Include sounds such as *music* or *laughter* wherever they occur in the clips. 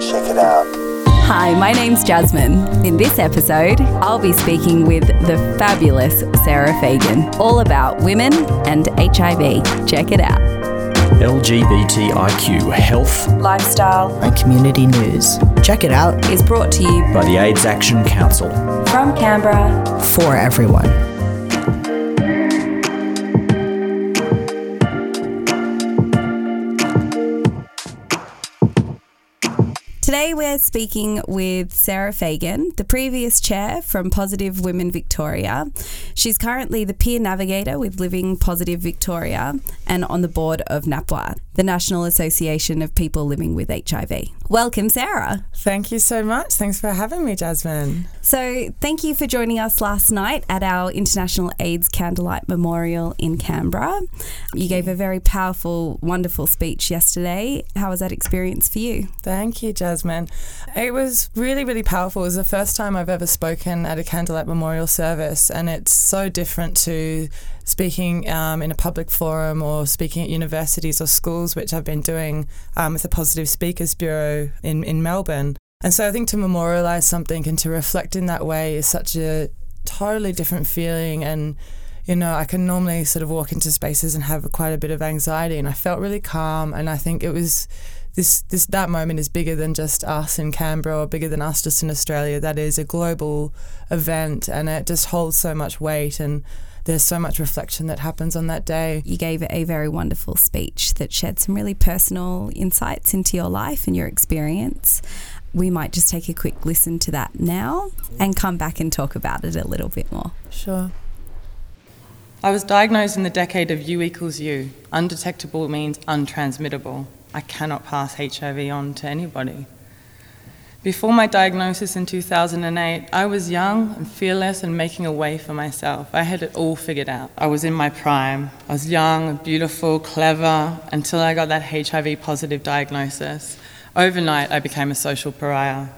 Check it out. Hi, my name's Jasmine. In this episode, I'll be speaking with the fabulous Sarah Fagan, all about women and HIV. Check it out. LGBTIQ health Lifestyle and community news. Check it out is brought to you by the AIDS Action Council. from Canberra. for everyone. Today we're speaking with Sarah Fagan, the previous chair from Positive Women Victoria. She's currently the peer navigator with Living Positive Victoria and on the board of NAPWHA, the National Association of People Living with HIV. Welcome, Sarah. Thank you so much. Thanks for having me, Jasmine. So, thank you for joining us last night at our International AIDS Candlelight Memorial in Canberra. You gave a very powerful, wonderful speech yesterday. How was that experience for you? Thank you, Jasmine. It was really, really powerful. It was the first time I've ever spoken at a candlelight memorial service, and it's so different to speaking um, in a public forum or speaking at universities or schools, which I've been doing um, with the Positive Speakers Bureau in, in Melbourne. And so I think to memorialise something and to reflect in that way is such a totally different feeling. And, you know, I can normally sort of walk into spaces and have quite a bit of anxiety, and I felt really calm. And I think it was this this that moment is bigger than just us in Canberra or bigger than us just in Australia. That is a global event, and it just holds so much weight and. There's so much reflection that happens on that day. You gave a very wonderful speech that shared some really personal insights into your life and your experience. We might just take a quick listen to that now and come back and talk about it a little bit more. Sure. I was diagnosed in the decade of U equals U. Undetectable means untransmittable. I cannot pass HIV on to anybody. Before my diagnosis in 2008, I was young and fearless and making a way for myself. I had it all figured out. I was in my prime. I was young, beautiful, clever, until I got that HIV positive diagnosis. Overnight, I became a social pariah.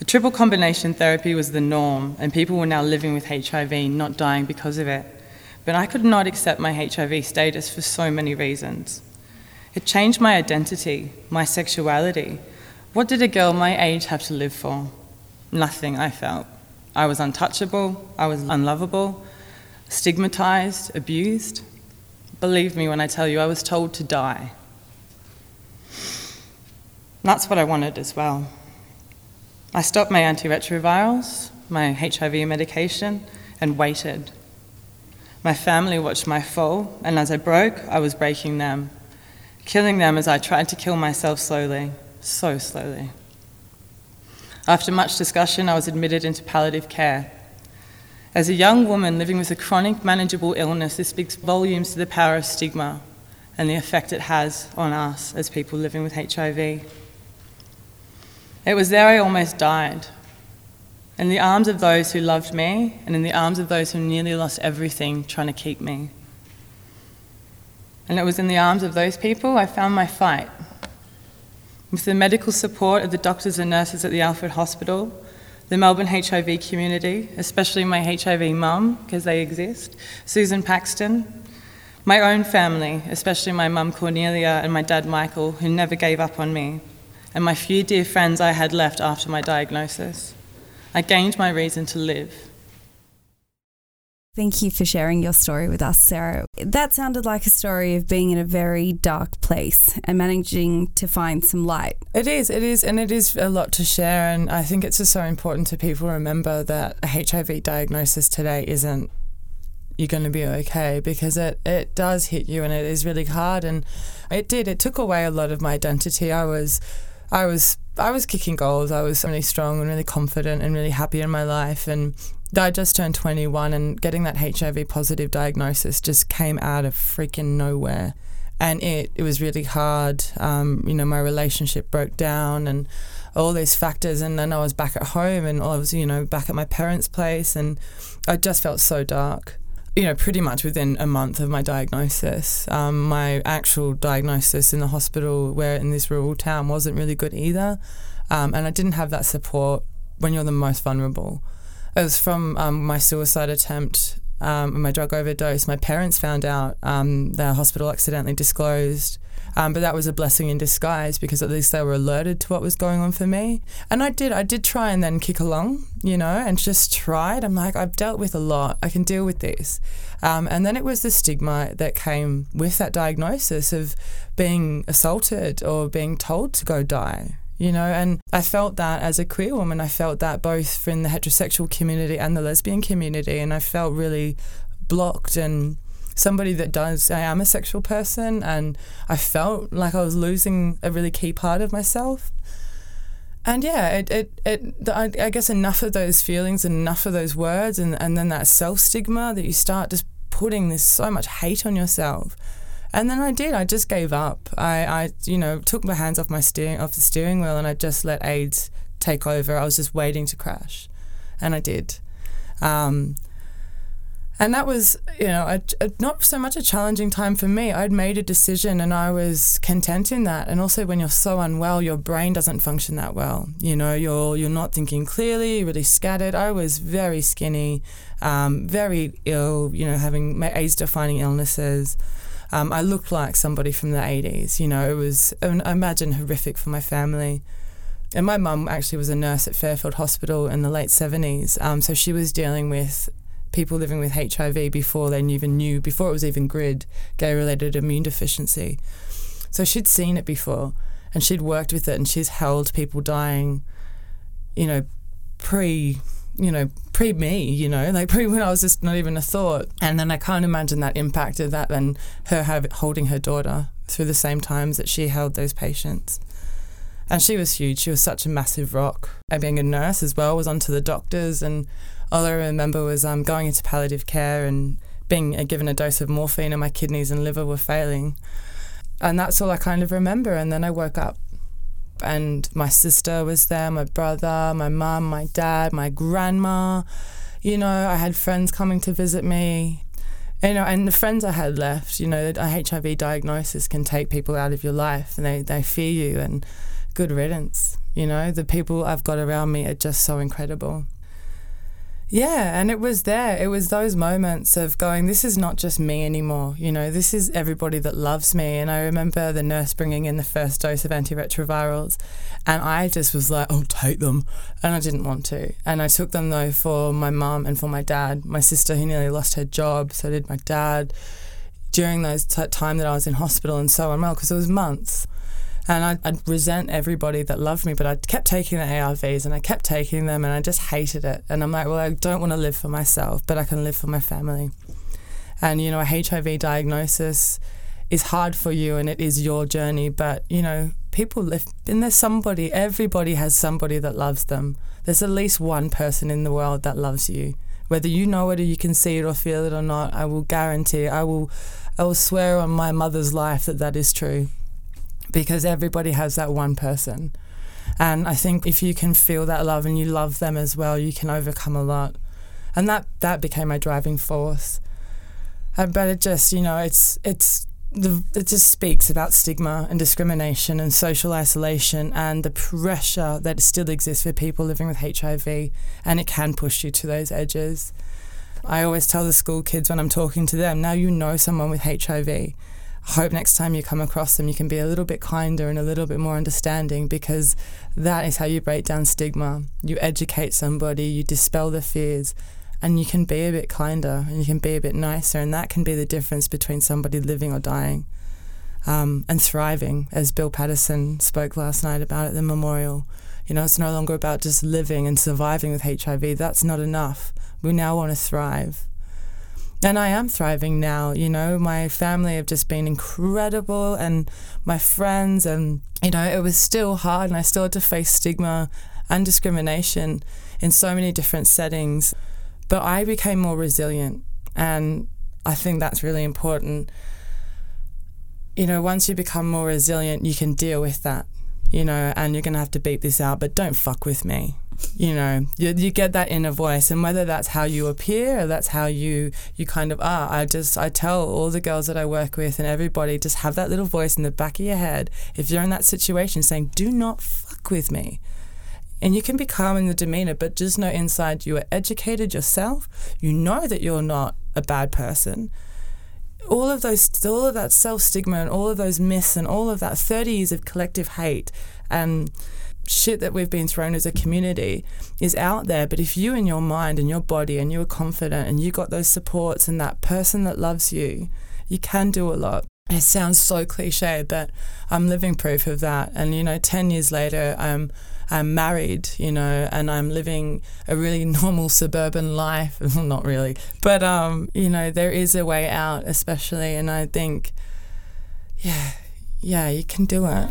The triple combination therapy was the norm, and people were now living with HIV, not dying because of it. But I could not accept my HIV status for so many reasons. It changed my identity, my sexuality. What did a girl my age have to live for? Nothing, I felt. I was untouchable, I was unlovable, stigmatized, abused. Believe me when I tell you, I was told to die. That's what I wanted as well. I stopped my antiretrovirals, my HIV medication, and waited. My family watched my fall, and as I broke, I was breaking them, killing them as I tried to kill myself slowly, so slowly. After much discussion, I was admitted into palliative care. As a young woman living with a chronic, manageable illness, this speaks volumes to the power of stigma and the effect it has on us as people living with HIV. It was there I almost died. In the arms of those who loved me, and in the arms of those who nearly lost everything trying to keep me. And it was in the arms of those people I found my fight. With the medical support of the doctors and nurses at the Alfred Hospital, the Melbourne HIV community, especially my HIV mum, because they exist, Susan Paxton, my own family, especially my mum Cornelia and my dad Michael, who never gave up on me, and my few dear friends I had left after my diagnosis. I gained my reason to live. Thank you for sharing your story with us, Sarah. That sounded like a story of being in a very dark place and managing to find some light. It is, it is, and it is a lot to share. And I think it's just so important to people remember that a HIV diagnosis today isn't you're going to be okay because it, it does hit you and it is really hard. And it did, it took away a lot of my identity. I was, I was, I was kicking goals. I was really strong and really confident and really happy in my life. And I just turned 21 and getting that HIV positive diagnosis just came out of freaking nowhere. And it, it was really hard. Um, you know, my relationship broke down and all these factors. And then I was back at home and I was, you know, back at my parents' place. And I just felt so dark. You know, pretty much within a month of my diagnosis. Um, my actual diagnosis in the hospital, where in this rural town, wasn't really good either. Um, and I didn't have that support when you're the most vulnerable it was from um, my suicide attempt, um, my drug overdose. My parents found out. Um, the hospital accidentally disclosed. Um, but that was a blessing in disguise because at least they were alerted to what was going on for me. And I did, I did try and then kick along, you know, and just tried. I'm like, I've dealt with a lot. I can deal with this. Um, and then it was the stigma that came with that diagnosis of being assaulted or being told to go die you know and i felt that as a queer woman i felt that both in the heterosexual community and the lesbian community and i felt really blocked and somebody that does i am a sexual person and i felt like i was losing a really key part of myself. And yeah it, it, it I, I guess enough of those feelings enough of those words and, and then that self stigma that you start just putting this so much hate on yourself and then I did. I just gave up. I, I, you know, took my hands off my steering off the steering wheel, and I just let AIDS take over. I was just waiting to crash, and I did. Um, and that was, you know, a, a, not so much a challenging time for me. I'd made a decision and I was content in that. And also, when you're so unwell, your brain doesn't function that well. You know, you're you're not thinking clearly, really scattered. I was very skinny, um, very ill. You know, having AIDS-defining illnesses. Um, I looked like somebody from the 80s. You know, it was, I imagine, horrific for my family. And my mum actually was a nurse at Fairfield Hospital in the late 70s. Um, so she was dealing with people living with HIV before they even knew, before it was even GRID, gay related immune deficiency. So she'd seen it before and she'd worked with it and she's held people dying, you know, pre you know, pre me, you know, like *laughs* pre when I was just not even a thought. And then I can't imagine that impact of that and her have, holding her daughter through the same times that she held those patients. And she was huge. She was such a massive rock. And being a nurse as well was onto the doctors. And all I remember was um, going into palliative care and being uh, given a dose of morphine, and my kidneys and liver were failing. And that's all I kind of remember. And then I woke up and my sister was there, my brother, my mum, my dad, my grandma. You know, I had friends coming to visit me. You know, and the friends I had left, you know, a HIV diagnosis can take people out of your life and they, they fear you and good riddance. You know, the people I've got around me are just so incredible. Yeah, and it was there. It was those moments of going, this is not just me anymore. You know, this is everybody that loves me. And I remember the nurse bringing in the first dose of antiretrovirals, and I just was like, oh, take them. And I didn't want to. And I took them, though, for my mum and for my dad. My sister, who nearly lost her job, so did my dad during those t- time that I was in hospital and so unwell, because it was months and I'd, I'd, resent everybody that loved me, but I kept taking the ARVs and I kept taking them and I just hated it. And I'm like, well, I don't want to live for myself, but I can live for my family. And, you know, a HIV diagnosis is hard for you and it is your journey, but, you know, people live, and there's somebody, everybody has somebody that loves them. There's at least one person in the world that loves you. Whether you know it or you can see it or feel it or not, I will guarantee, I will, I will swear on my mother's life that that is true because everybody has that one person. And I think if you can feel that love and you love them as well, you can overcome a lot. And that, that became my driving force. Uh, but it just, you know, it's, it's, the, it just speaks about stigma and discrimination and social isolation and the pressure that still exists for people living with HIV, and it can push you to those edges. I always tell the school kids when I'm talking to them, now you know someone with HIV hope next time you come across them, you can be a little bit kinder and a little bit more understanding because that is how you break down stigma. You educate somebody, you dispel the fears, and you can be a bit kinder and you can be a bit nicer. And that can be the difference between somebody living or dying um, and thriving, as Bill Patterson spoke last night about at the memorial. You know, it's no longer about just living and surviving with HIV. That's not enough. We now want to thrive and I am thriving now. You know, my family have just been incredible, and my friends, and you know, it was still hard, and I still had to face stigma and discrimination in so many different settings. But I became more resilient, and I think that's really important. You know, once you become more resilient, you can deal with that, you know, and you're going to have to beat this out, but don't fuck with me you know you, you get that inner voice and whether that's how you appear or that's how you you kind of are i just i tell all the girls that i work with and everybody just have that little voice in the back of your head if you're in that situation saying do not fuck with me And you can be calm in the demeanor, but just know inside you are educated yourself. You know that you're not a bad person. All of those, all of that self stigma and all of those myths and all of that 30 years of collective hate and shit that we've been thrown as a community is out there. But if you in your mind and your body and you're confident and you got those supports and that person that loves you, you can do a lot. It sounds so cliche, but I'm living proof of that. And you know, ten years later, I'm I'm married, you know, and I'm living a really *laughs* normal suburban life. *laughs* Not really, but um, you know, there is a way out, especially, and I think, yeah, yeah, you can do it.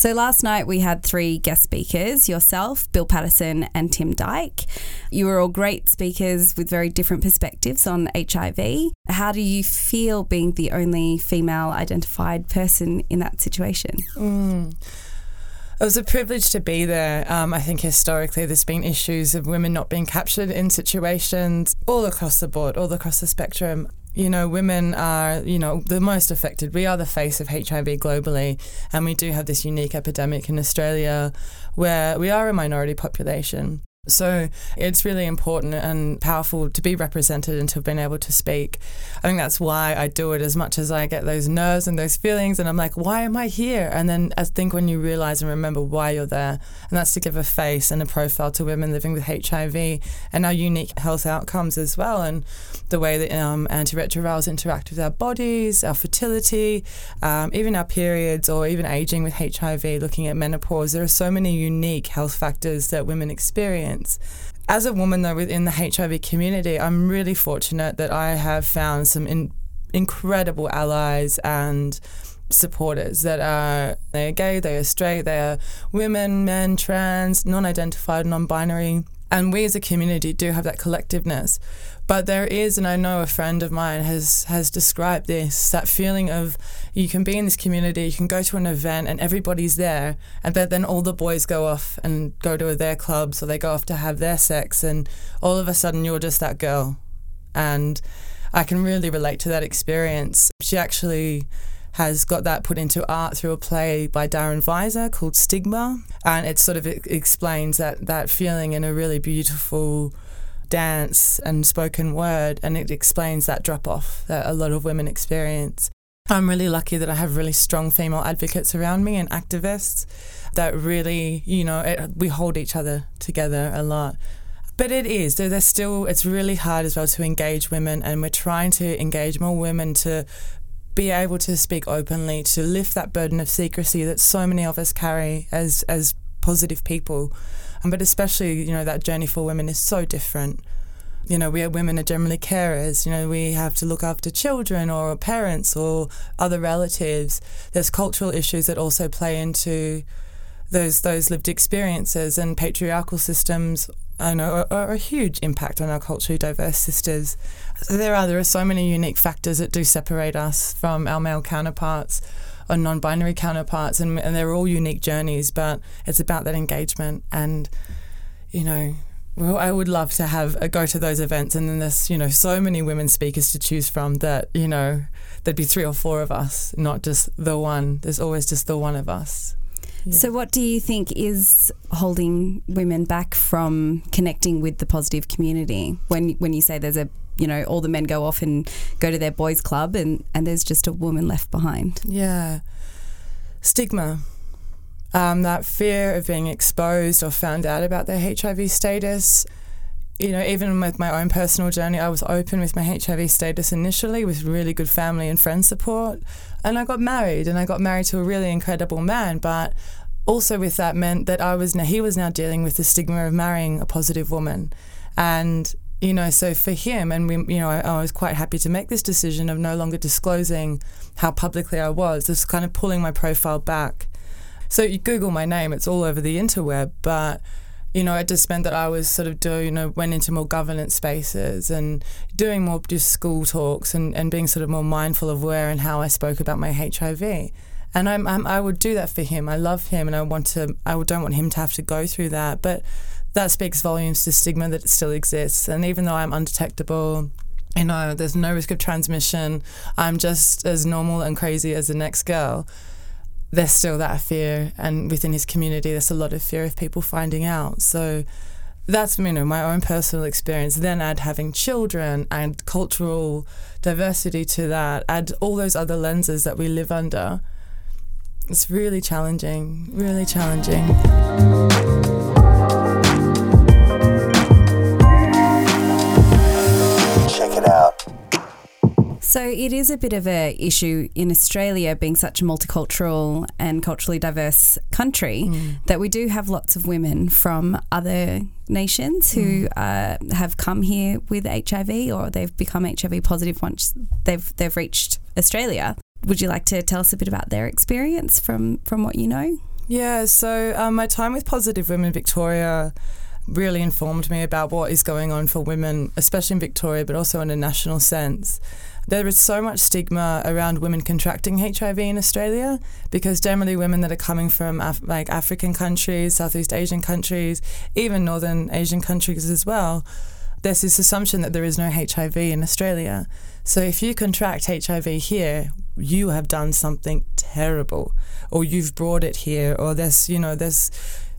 So last night we had three guest speakers yourself, Bill Patterson, and Tim Dyke. You were all great speakers with very different perspectives on HIV. How do you feel being the only female identified person in that situation? It was a privilege to be there. Um, I think historically there's been issues of women not being captured in situations all across the board, all across the spectrum. You know, women are, you know, the most affected. We are the face of HIV globally, and we do have this unique epidemic in Australia where we are a minority population. So it's really important and powerful to be represented and to have been able to speak. I think that's why I do it as much as I get those nerves and those feelings. And I'm like, why am I here? And then I think when you realize and remember why you're there, and that's to give a face and a profile to women living with HIV and our unique health outcomes as well, and the way that um, antiretrovirals interact with our bodies, our fertility, um, even our periods, or even aging with HIV, looking at menopause. There are so many unique health factors that women experience. As a woman, though, within the HIV community, I'm really fortunate that I have found some in, incredible allies and supporters that are they are gay, they are straight, they are women, men, trans, non-identified, non-binary. And we as a community do have that collectiveness. But there is, and I know a friend of mine has has described this, that feeling of you can be in this community, you can go to an event and everybody's there, and then, then all the boys go off and go to their clubs or they go off to have their sex, and all of a sudden you're just that girl. And I can really relate to that experience. She actually has got that put into art through a play by Darren Weiser called Stigma, and it sort of explains that that feeling in a really beautiful dance and spoken word, and it explains that drop off that a lot of women experience. I'm really lucky that I have really strong female advocates around me and activists that really, you know, it, we hold each other together a lot. But it is, there- there's still, it's really hard as well to engage women, and we're trying to engage more women to be able to speak openly, to lift that burden of secrecy that so many of us carry as as positive people. Um, but especially, you know, that journey for women is so different. You know, we are women are generally carers. You know, we have to look after children or parents or other relatives. There's cultural issues that also play into those those lived experiences and patriarchal systems I know are, are a huge impact on our culturally diverse sisters. There are there are so many unique factors that do separate us from our male counterparts or non-binary counterparts, and, and they're all unique journeys. But it's about that engagement, and you know, well, I would love to have a go to those events, and then there's you know so many women speakers to choose from that you know there'd be three or four of us, not just the one. There's always just the one of us. So, what do you think is holding women back from connecting with the positive community? When when you say there's a you know all the men go off and go to their boys' club and and there's just a woman left behind. Yeah. Stigma. Um, that fear of being exposed or found out about their HIV status. You know, even with my own personal journey, I was open with my HIV status initially with really good family and friend support. And I got married, and I got married to a really incredible man. But also with that meant that I was now, he was now dealing with the stigma of marrying a positive woman. And you know, so for him, and we, you know, I, I was quite happy to make this decision of no longer disclosing how publicly I was, just kind of pulling my profile back. So you Google my name, it's all over the interweb, but you know, it just meant that I was sort of doing, you know, went into more governance spaces and doing more just school talks and, and being sort of more mindful of where and how I spoke about my HIV. And I'm, I'm, I would do that for him. I love him and I want to, I don't want him to have to go through that. But that speaks volumes to stigma that still exists. And even though I'm undetectable, you know, there's no risk of transmission. I'm just as normal and crazy as the next girl. There's still that fear, and within his community, there's a lot of fear of people finding out. So that's you know my own personal experience. Then add having children and cultural diversity to that. Add all those other lenses that we live under. It's really challenging. Really challenging. Check it out. So it is a bit of a issue in Australia being such a multicultural and culturally diverse country that we do have lots of women from other nations who uh, have come here with HIV or they've become HIV positive once they've they've reached Australia. Would you like to tell us a bit about their experience from from what you know? Yeah, so um, my time with Positive Women Victoria really informed me about what is going on for women, especially in Victoria, but also in a national sense. There is so much stigma around women contracting HIV in Australia because generally women that are coming from Af- like African countries, Southeast Asian countries, even Northern Asian countries as well, there's this assumption that there is no HIV in Australia. So if you contract HIV here, you have done something terrible, or you've brought it here, or there's you know there's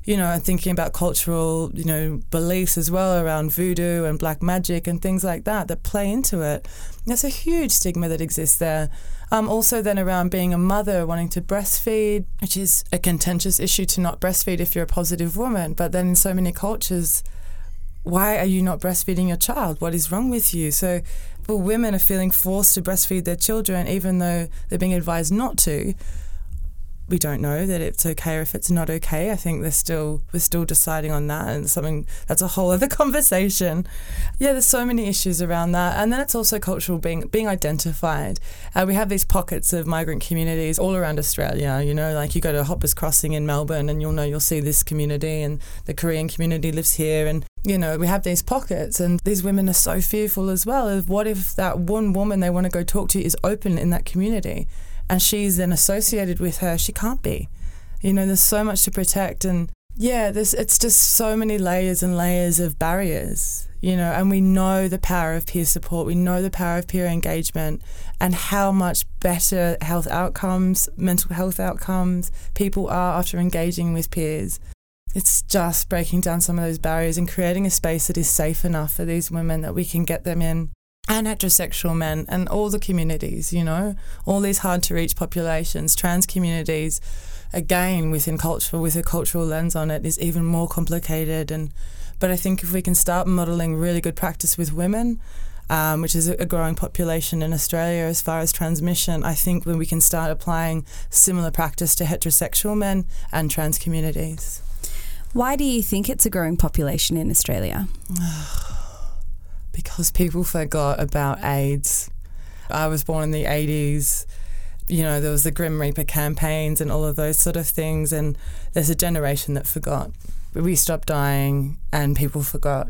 you know thinking about cultural you know beliefs as well around voodoo and black magic and things like that that play into it. There's a huge stigma that exists there. Um, also, then around being a mother, wanting to breastfeed, which is a contentious issue to not breastfeed if you're a positive woman. But then in so many cultures, why are you not breastfeeding your child? What is wrong with you? So, well, women are feeling forced to breastfeed their children, even though they're being advised not to. We don't know that it's okay or if it's not okay. I think they're still we're still deciding on that, and something that's a whole other *laughs* conversation. Yeah, there's so many issues around that, and then it's also cultural being being identified. Uh, we have these pockets of migrant communities all around Australia. You know, like you go to Hoppers Crossing in Melbourne, and you'll know you'll see this community, and the Korean community lives here, and you know, we have these pockets, and these women are so fearful as well of what if that one woman they want to go talk to is open in that community, and she's then associated with her. She can't be. You know, there's so much to protect, and yeah, there's it's just so many layers and layers of barriers. You know, and we know the power of peer support. We know the power of peer engagement, and how much better health outcomes, mental health outcomes, people are after engaging with peers it's just breaking down some of those barriers and creating a space that is safe enough for these women that we can get them in and heterosexual men and all the communities, you know, all these hard to reach populations, trans communities, again, within culture, with a cultural lens on it, is even more complicated. And but I think if we can start modeling really good practice with women, um, which is a growing population in Australia as far as transmission, I think when we can start applying similar practice to heterosexual men and trans communities. Why do you think it's a growing population in Australia? *sighs* *sighs* because people forgot about AIDS. I was born in the 80s. You know, there was the Grim Reaper campaigns and all of those sort of things. And there's a generation that forgot. We stopped dying and people forgot.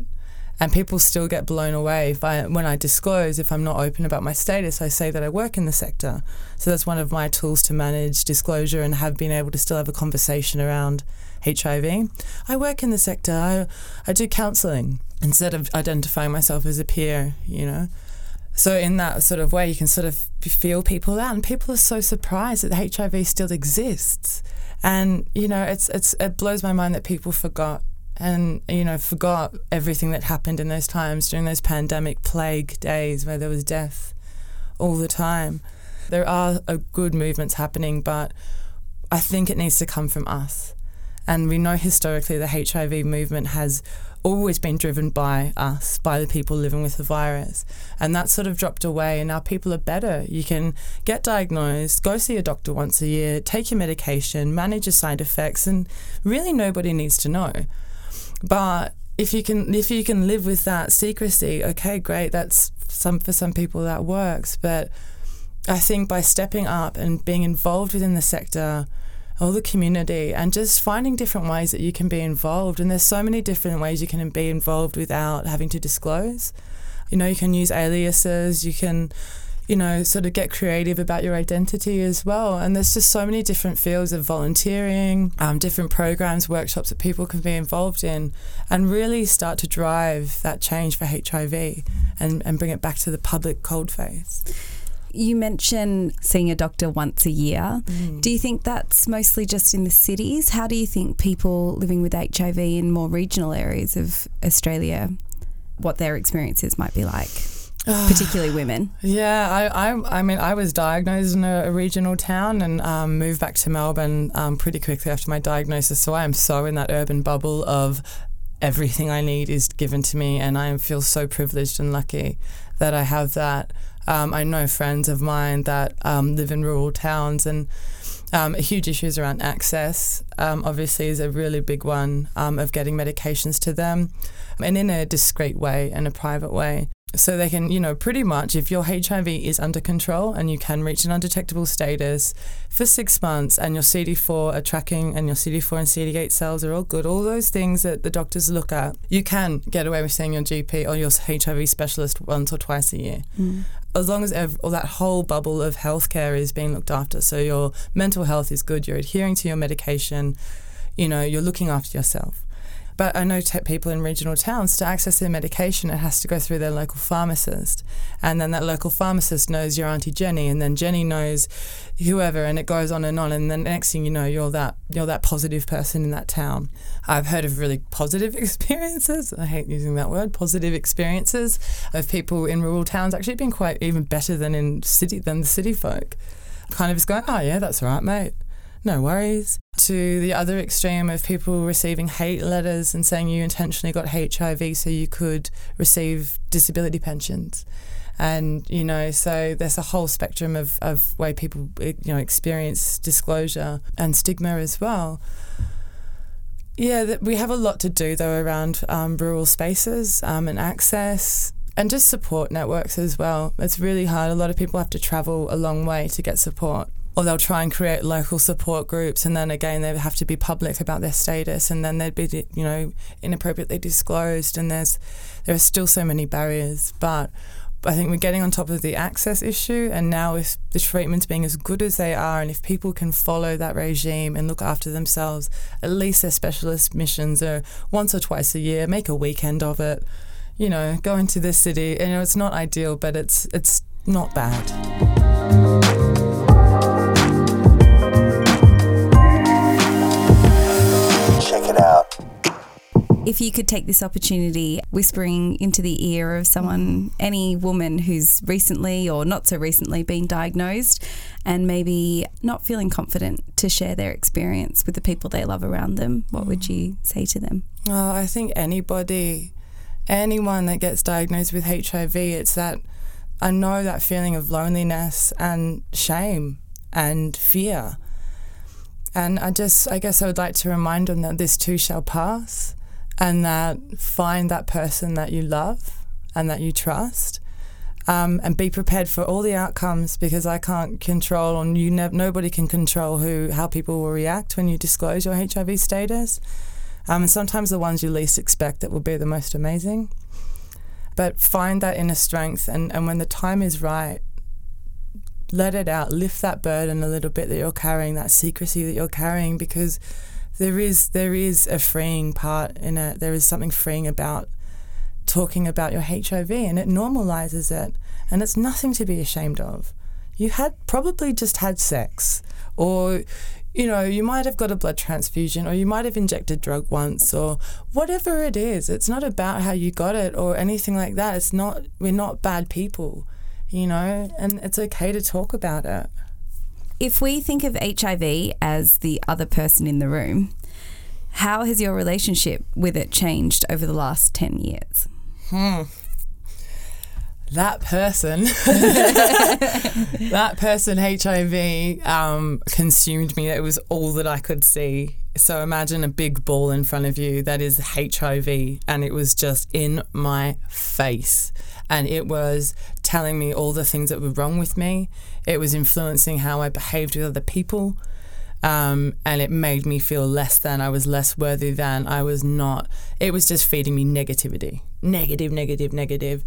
And people still get blown away I, when I disclose, if I'm not open about my status, I say that I work in the sector. So that's one of my tools to manage disclosure and have been able to still have a conversation around HIV. I work in the sector. I, I do counselling instead of identifying myself as a peer, you know. So in that sort of way, you can sort of feel people out, and people are so surprised that HIV still exists. And you know, it's it's it blows my mind that people forgot and you know forgot everything that happened in those times during those pandemic plague days where there was death all the time. There are uh, good movements happening, but I think it needs to come from us. And we know historically the HIV movement has always been driven by us, by the people living with the virus. And that sort of dropped away, and now people are better. You can get diagnosed, go see a doctor once a year, take your medication, manage your side effects, and really nobody needs to know. But if you can if you can live with that secrecy, okay, great. That's some for some people that works. But I think by stepping up and being involved within the sector, or the community, and just finding different ways that you can be involved. And there's so many different ways you can be involved without having to disclose. You know, you can use aliases. You can you know, sort of get creative about your identity as well. And there's just so many different fields of volunteering, um, different programs, workshops that people can be involved in, and really start to drive that change for HIV and, and bring it back to the public cold face. You mentioned seeing a doctor once a year. Mm. Do you think that's mostly just in the cities? How do you think people living with HIV in more regional areas of Australia, what their experiences might be like, particularly women? Yeah, I, I, I mean, I was diagnosed in a, a regional town and um, moved back to Melbourne um, pretty quickly after my diagnosis. So I am so in that urban bubble of everything I need is given to me, and I feel so privileged and lucky that I have that. Um, I know friends of mine that um, live in rural towns, and um, huge issues around access. Um, obviously, is a really big one um, of getting medications to them, and in a discreet way and a private way so they can, you know, pretty much if your HIV is under control and you can reach an undetectable status for six months and your CD4 are tracking and your CD4 and CD8 cells are all good, all those things that the doctors look at, you can get away with seeing your GP or your HIV specialist once or twice a year. As long as or that whole bubble of healthcare is being looked after. So your mental health is good, you're adhering to your medication, you know, you're looking after yourself. But I know te- people in regional towns to access their medication, it has to go through their local pharmacist, and then that local pharmacist knows your auntie Jenny, and then Jenny knows whoever, and it goes on and on. And then the next thing you know, you're that you're that positive person in that town. I've heard of really positive *laughs* experiences. I hate using that word, positive experiences of people in rural towns actually being quite even better than in city than the city folk. Kind of just going, oh yeah, that's all right, mate no worries. To the other extreme of people receiving hate letters and saying you intentionally got HIV so you could receive disability pensions. And, you know, so there's a whole spectrum of, of way people, you know, experience disclosure and stigma as well. Yeah, we have a lot to do though around um, rural spaces um, and access and just support networks as well. It's really hard. A lot of people have to travel a long way to get support or they'll try and create local support groups and then again they have to be public about their status and then they'd be you know inappropriately disclosed and there's there are still so many barriers. But I think we're getting on top of the access issue and now with the treatments being as good as they are and if people can follow that regime and look after themselves at least their specialist missions are once or twice a year make a weekend of it. You know go into the city you know it's not ideal but it's it's not bad If you could take this opportunity, whispering into the ear of someone, any woman who's recently or not so recently been diagnosed and maybe not feeling confident to share their experience with the people they love around them, what would you say to them? Well, I think anybody, anyone that gets diagnosed with HIV, it's that I know that feeling of loneliness and shame and fear. And I just, I guess I would like to remind them that this too shall pass and that find that person that you love and that you trust. Um, and be prepared for all the outcomes because I can't control, and you ne- nobody can control who how people will react when you disclose your HIV status. Um, and sometimes the ones you least expect that will be the most amazing. But find that inner strength, and, and when the time is right, let it out, lift that burden a little bit that you're carrying, that secrecy that you're carrying, because there is there is a freeing part in it. There is something freeing about talking about your HIV, and it normalizes it, and it's nothing to be ashamed of. You had probably just had sex, or you know, you might have got a blood transfusion, or you might have injected drug once, or whatever it is. It's not about how you got it or anything like that. It's not. We're not bad people you know, and it's okay to talk about it. If we think of HIV as the other person in the room, how has your relationship with it changed over the last 10 years? Hmm. That person, *laughs* *laughs* that person, HIV, um, consumed me. It was all that I could see. So imagine a big ball in front of you that is HIV, and it was just in my face. And it was telling me all the things that were wrong with me. It was influencing how I behaved with other people. Um, and it made me feel less than. I was less worthy than. I was not. It was just feeding me negativity. Negative, negative, negative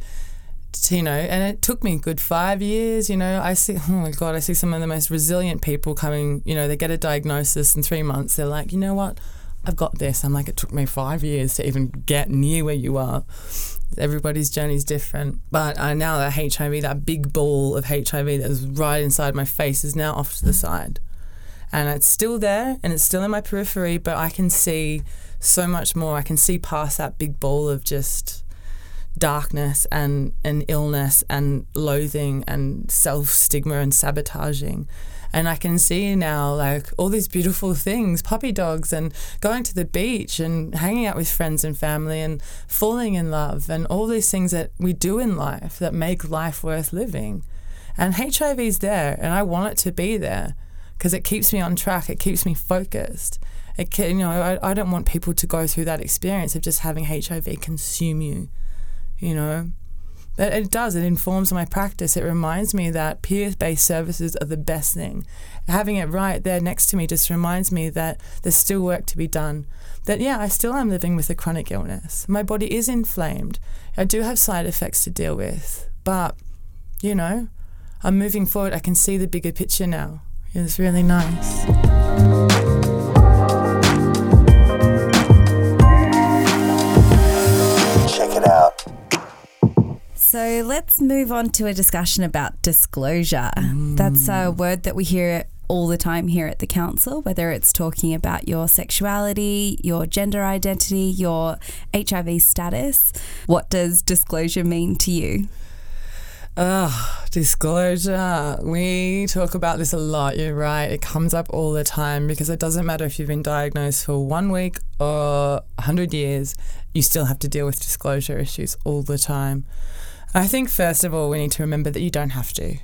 you know, and it took me a good five years. You know, I see, oh my God, I see some of the most resilient people coming, you know, they get a diagnosis in three months. They're like, you know what? I've got this. I'm like, it took me five years to even get near where you are. Everybody's journey is different. But uh, I now that HIV, that big ball of HIV that was right inside my face, is now off to the side. And it's still there and it's still in my periphery, but I can see so much more. I can see past that big ball of just darkness and, and illness and loathing and self stigma and sabotaging. And I can see now like all these beautiful things, puppy dogs and going to the beach and hanging out with friends and family and falling in love and all these things that we do in life that make life worth living. And HIV is there and I want it to be there because it keeps me on track, it keeps me focused. It can, you know, I, I don't want people to go through that experience of just having HIV consume you, you know. But it does, it informs my practice. It reminds me that peer based services are the best thing. Having it right there next to me just reminds me that there's still work to be done. That, yeah, I still am living with a chronic illness. My body is inflamed. I do have side effects to deal with. But, you know, I'm moving forward. I can see the bigger picture now. It's really nice. So let's move on to a discussion about disclosure. That's a mm. word that we hear all the time here at the council, whether it's talking about your sexuality, your gender identity, your HIV status. What does disclosure mean to you? Ugh, disclosure. We talk about this a lot, you're right. It comes up all the time because it doesn't matter if you've been diagnosed for one week or 100 years, you still have to deal with disclosure issues all the time. I think, first of all, we need to remember that you don't have to.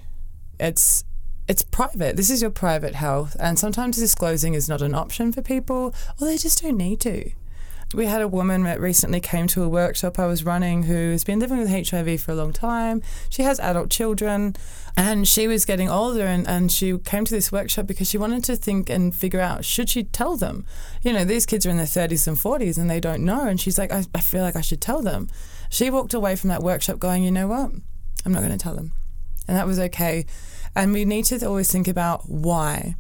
It's it's private. This is your private health, and sometimes disclosing is not an option for people, or they just don't need to. We had a woman that recently came to a workshop I was running who has been living with HIV for a long time. She has adult children and she was getting older and, and she came to this workshop because she wanted to think and figure out should she tell them? You know, these kids are in their 30s and 40s and they don't know. And she's like, I, I feel like I should tell them. She walked away from that workshop going, you know what? I'm not going to tell them. And that was okay. And we need to always think about why.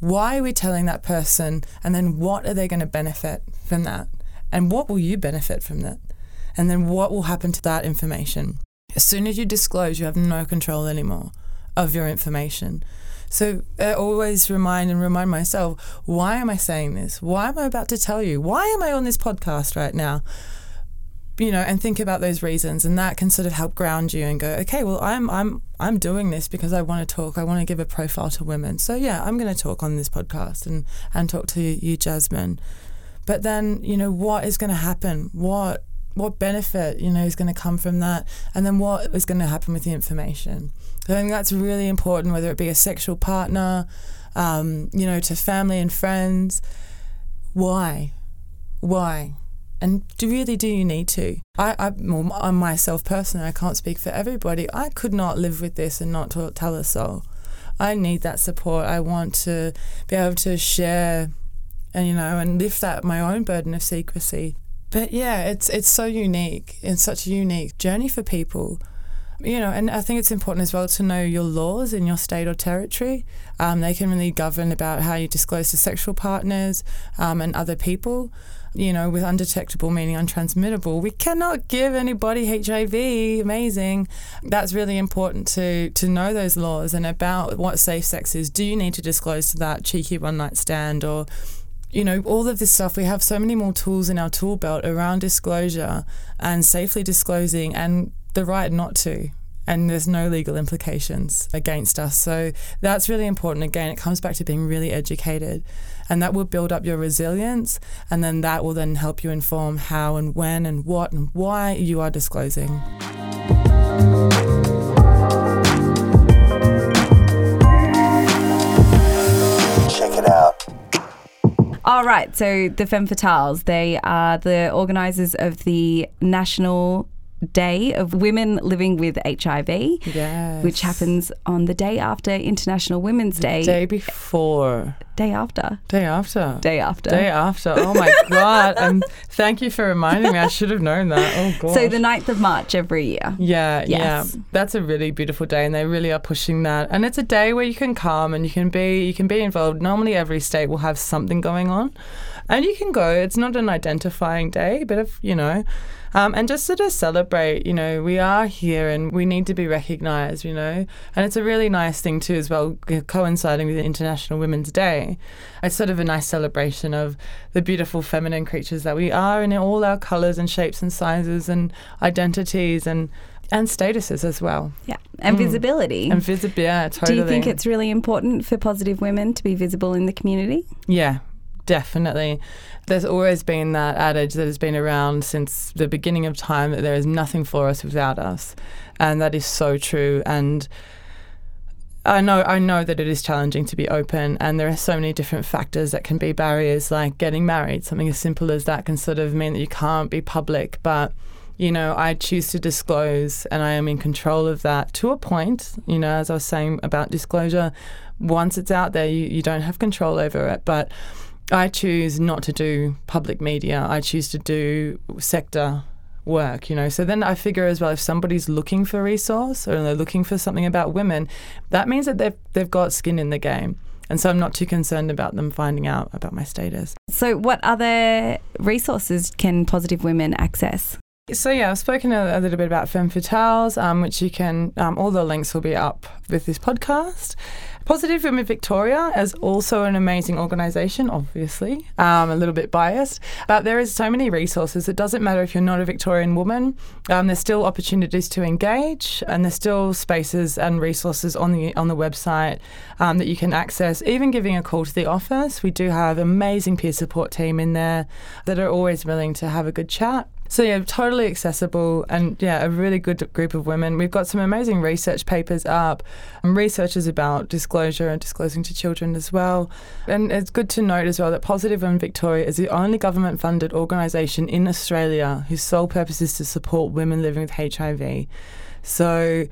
Why are we telling that person? And then what are they going to benefit from that? And what will you benefit from that? And then what will happen to that information? As soon as you disclose, you have no control anymore of your information. So I always remind and remind myself, why am I saying this? Why am I about to tell you? Why am I on this podcast right now? You know, and think about those reasons, and that can sort of help ground you and go, okay, well, I'm I'm I'm doing this because I want to talk. I want to give a profile to women. So yeah, I'm going to talk on this podcast and and talk to you, Jasmine. But then, you know, what is going to happen? What what benefit, you know, is going to come from that? And then what is going to happen with the information? I think that's really important, whether it be a sexual partner, um, you know, to family and friends. Why? Why? And do really do you need to? I, I well, myself personally, I can't speak for everybody. I could not live with this and not to tell a soul. I need that support. I want to be able to share and you know and lift that my own burden of secrecy but yeah it's it's so unique it's such a unique journey for people you know and i think it's important as well to know your laws in your state or territory um, they can really govern about how you disclose to sexual partners um, and other people you know with undetectable meaning untransmittable we cannot give anybody hiv amazing. That's really important to to know those laws and about what safe sex is. Do you need to disclose to that cheeky one night stand or you know, all of this stuff, we have so many more tools in our tool belt around disclosure and safely disclosing and the right not to. And there's no legal implications against us. So that's really important. Again, it comes back to being really educated. And that will build up your resilience. And then that will then help you inform how and when and what and why you are disclosing. Check it out. All right. So the Femme Fatales, they are the organisers of the National Day of Women Living with HIV, Yes. which happens on the day after International Women's Day. The Day before. day after? Day after. Day after. Day after. Oh my *laughs* god! And thank you for reminding me. I should have known that. Oh god. *laughs* So the 9th of March every year. Yeah, Yes. yeah. That's a really beautiful day and they really are pushing that. And it's a day where you can come and you can be you can be involved. Normally every state will have something going on. And you can go. It's not an identifying day, but if you know, um, and just to just celebrate, you know, we are here and we need to be recognised, you know. And it's a really nice thing too as well, coinciding with International Women's Day. It's sort of a nice celebration of the beautiful feminine creatures that we are in all our colours and shapes and sizes and identities and and statuses as well. Yeah. And visibility. And visible, yeah, totally. Do you think it's really important for positive women to be visible in the community? Yeah, definitely. There's always been that adage that has been around since the beginning of time that there is nothing for us without us. And that is so true. And I know I know that it is challenging to be open and there are so many different factors that can be barriers like getting married. Something as simple as that can sort of mean that you can't be public, but you know, I choose to disclose and I am in control of that to a point. You know, as I was saying about disclosure, once it's out there, you, you don't have control over it. But I choose not to do public media. I choose to do sector work, you know. So then I figure as well if somebody's looking for resource or they're looking for something about women, that means that they've they've got skin in the game. And so I'm not too concerned about them finding out about my status. So, what other resources can positive women access? So yeah, I've spoken a, a little bit about Femfatales, um, which you can. Um, all the links will be up with this podcast. Positive Women Victoria is also an amazing organisation, obviously. Um, a little bit biased, but there is so many resources. It doesn't matter if you're not a Victorian woman. Um, there's still opportunities to engage, and there's still spaces and resources on the on the website um, that you can access. Even giving a call to the office, we do have amazing peer support team in there that are always willing to have a good chat. So yeah, totally accessible and yeah, a really good group of women. We've got some amazing research papers up, and researchers about disclosure and disclosing to children as well. And it's good to note as well that Positive Women Victoria is the only government-funded organisation in Australia whose sole purpose is to support women living with HIV. So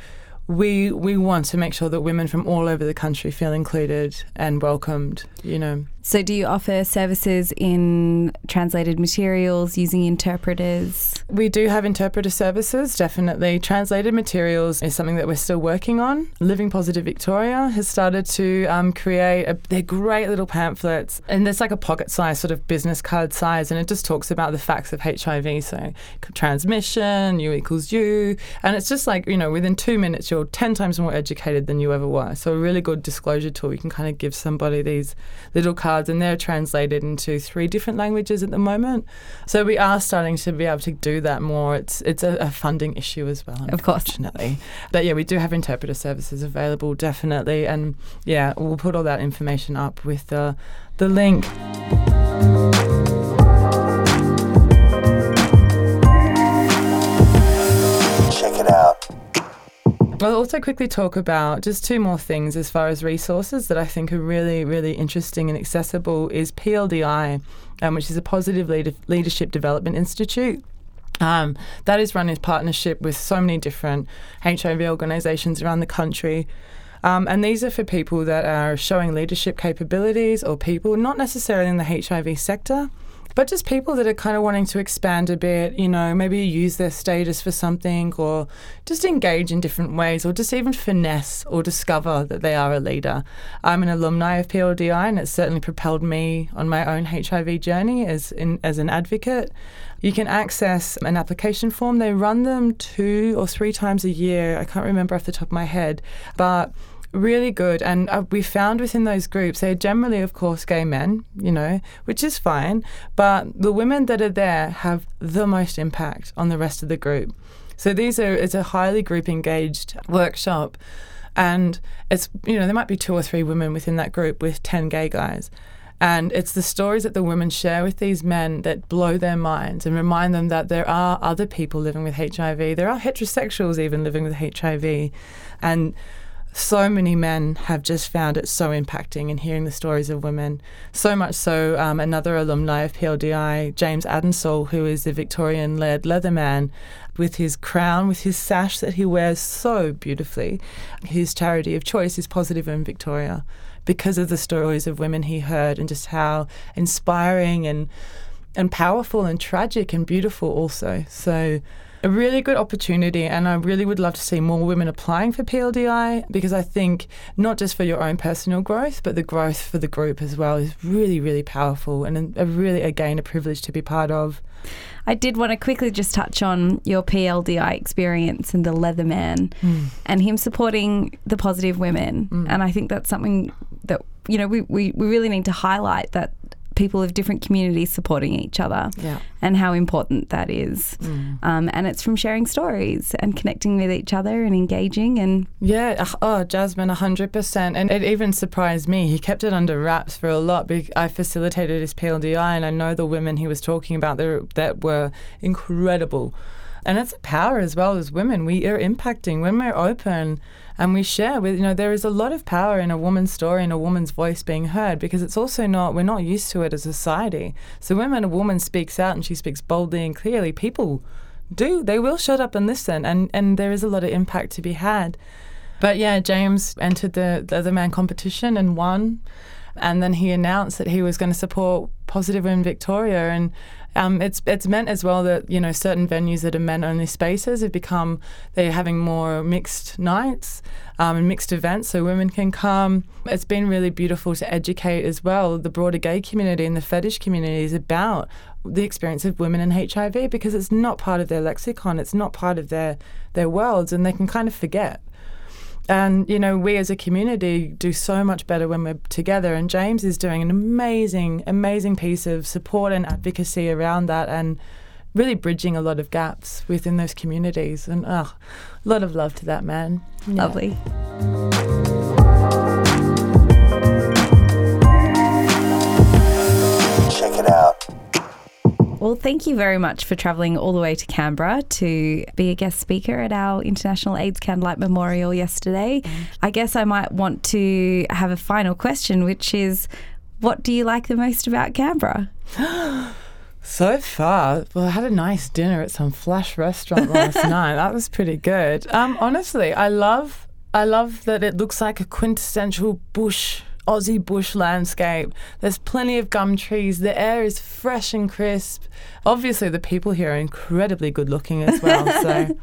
we we want to make sure that women from all over the country feel included and welcomed. You know. So, do you offer services in translated materials using interpreters? We do have interpreter services, definitely. Translated materials is something that we're still working on. Living Positive Victoria has started to um, create, a, they're great little pamphlets, and there's like a pocket size, sort of business card size, and it just talks about the facts of HIV. So, transmission, U equals U, and it's just like, you know, within two minutes, you're 10 times more educated than you ever were. So, a really good disclosure tool. You can kind of give somebody these little cards, and they're translated into three different languages at the moment. So, we are starting to be able to do that more. It's it's a, a funding issue as well, Of course. unfortunately. But yeah, we do have interpreter services available, definitely. And yeah, we'll put all that information up with the the link. I'll also quickly talk about just two more things as far as resources that I think are really, really interesting and accessible is PLDI, um, which is a Positive Leader- Leadership Development Institute. Um, that is run in partnership with so many different HIV organisations around the country. Um, and these are for people that are showing leadership capabilities or people not necessarily in the HIV sector, but just people that are kind of wanting to expand a bit, you know, maybe use their status for something or just engage in different ways or just even finesse or discover that they are a leader. I'm an alumni of PLDI and it's certainly propelled me on my own HIV journey as, in, as an advocate. You can access an application form. They run them two or three times a year. I can't remember off the top of my head, but really good. And uh, we found within those groups, they're generally, of course, gay men, you know, which is fine. But the women that are there have the most impact on the rest of the group. So these are, it's a highly group engaged workshop. And it's, you know, there might be two or three women within that group with 10 gay guys. And it's the stories that the women share with these men that blow their minds and remind them that there are other people living with HIV. There are heterosexuals even living with HIV. And so many men have just found it so impacting in hearing the stories of women. So much so, um, another alumni of PLDI, James Adensall, who is the Victorian led Leatherman, with his crown, with his sash that he wears so beautifully. His charity of choice is Positive in Victoria because of the stories of women he heard and just how inspiring and and powerful and tragic and beautiful also. So a really good opportunity and I really would love to see more women applying for PLDI because I think not just for your own personal growth but the growth for the group as well is really really powerful and a really again a privilege to be part of. I did want to quickly just touch on your PLDI experience and the Leatherman Mm. and him supporting the positive women. Mm. And I think that's something that, you know, we, we, we really need to highlight that people of different communities supporting each other Yeah. and how important that is. Mm. Um, and it's from sharing stories and connecting with each other and engaging and Yeah, uh, oh, Jasmine, 100%. And it even surprised me. He kept it under wraps for a lot. I facilitated his PLDI, and I know the women he was talking about there, that were incredible. And it's a power as well as women. We are impacting when we're open and we share with, you know, there is a lot of power in a woman's story and a woman's voice being heard because it's also not, we're not used to it as a society. So when a woman speaks out and she speaks boldly and clearly, people do, they will shut up and listen. And, and there is a lot of impact to be had. But yeah, James entered the, the Leatherman competition and won. And then he announced that he was going to support Positive Women Victoria. And um, it's it's meant as well that you know certain venues that are men only spaces have become they're having more mixed nights um, and mixed events, so women can come. It's been really beautiful to educate as well the broader gay community and the fetish communities about the experience of women and HIV because it's not part of their lexicon, it's not part of their their worlds, and they can kind of forget. And you know, we as a community do so much better when we're together. And James is doing an amazing, amazing piece of support and advocacy around that, and really bridging a lot of gaps within those communities. And oh, a lot of love to that man. Yeah. lovely. Check Well, thank you very much for travelling all the way to Canberra to be a guest speaker at our International AIDS Candlelight Memorial yesterday. I guess I might want to have a final question, which is what do you like the most about Canberra? *gasps* So far, well, I had a nice dinner at some flash restaurant last *laughs* night. That was pretty good. Um, honestly, I love, I love that it looks like a quintessential bush, Aussie bush landscape. There's plenty of gum trees. The air is fresh and crisp. Obviously, the people here are incredibly good looking as well. So,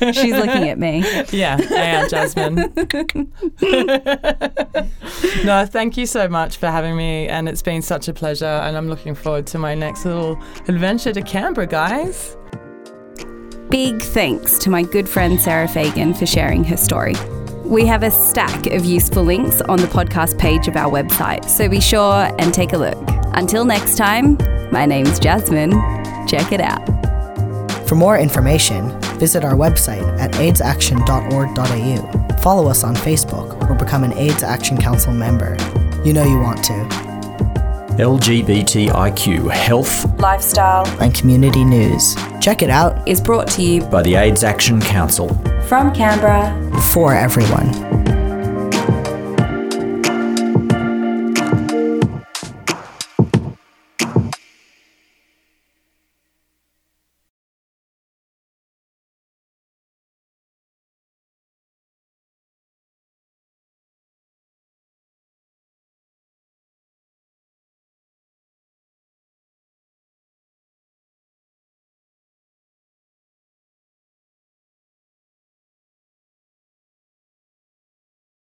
*laughs* She's looking at me. yeah, I am Jasmine. *laughs* no, thank you so much for having me, and it's been such a pleasure. And I'm looking forward to my next little adventure to Canberra, guys. Big thanks to my good friend Sarah Fagan for sharing her story. We have a stack of useful links on the podcast page of our website, so be sure and take a look. Until next time, my name's Jasmine. Check it out. For more information, visit our website at aidsaction.org.au. Follow us on Facebook or become an AIDS Action Council member. You know you want to. LGBTIQ Health Lifestyle And community news. Check it out is brought to you by the AIDS Action Council. from Canberra for everyone.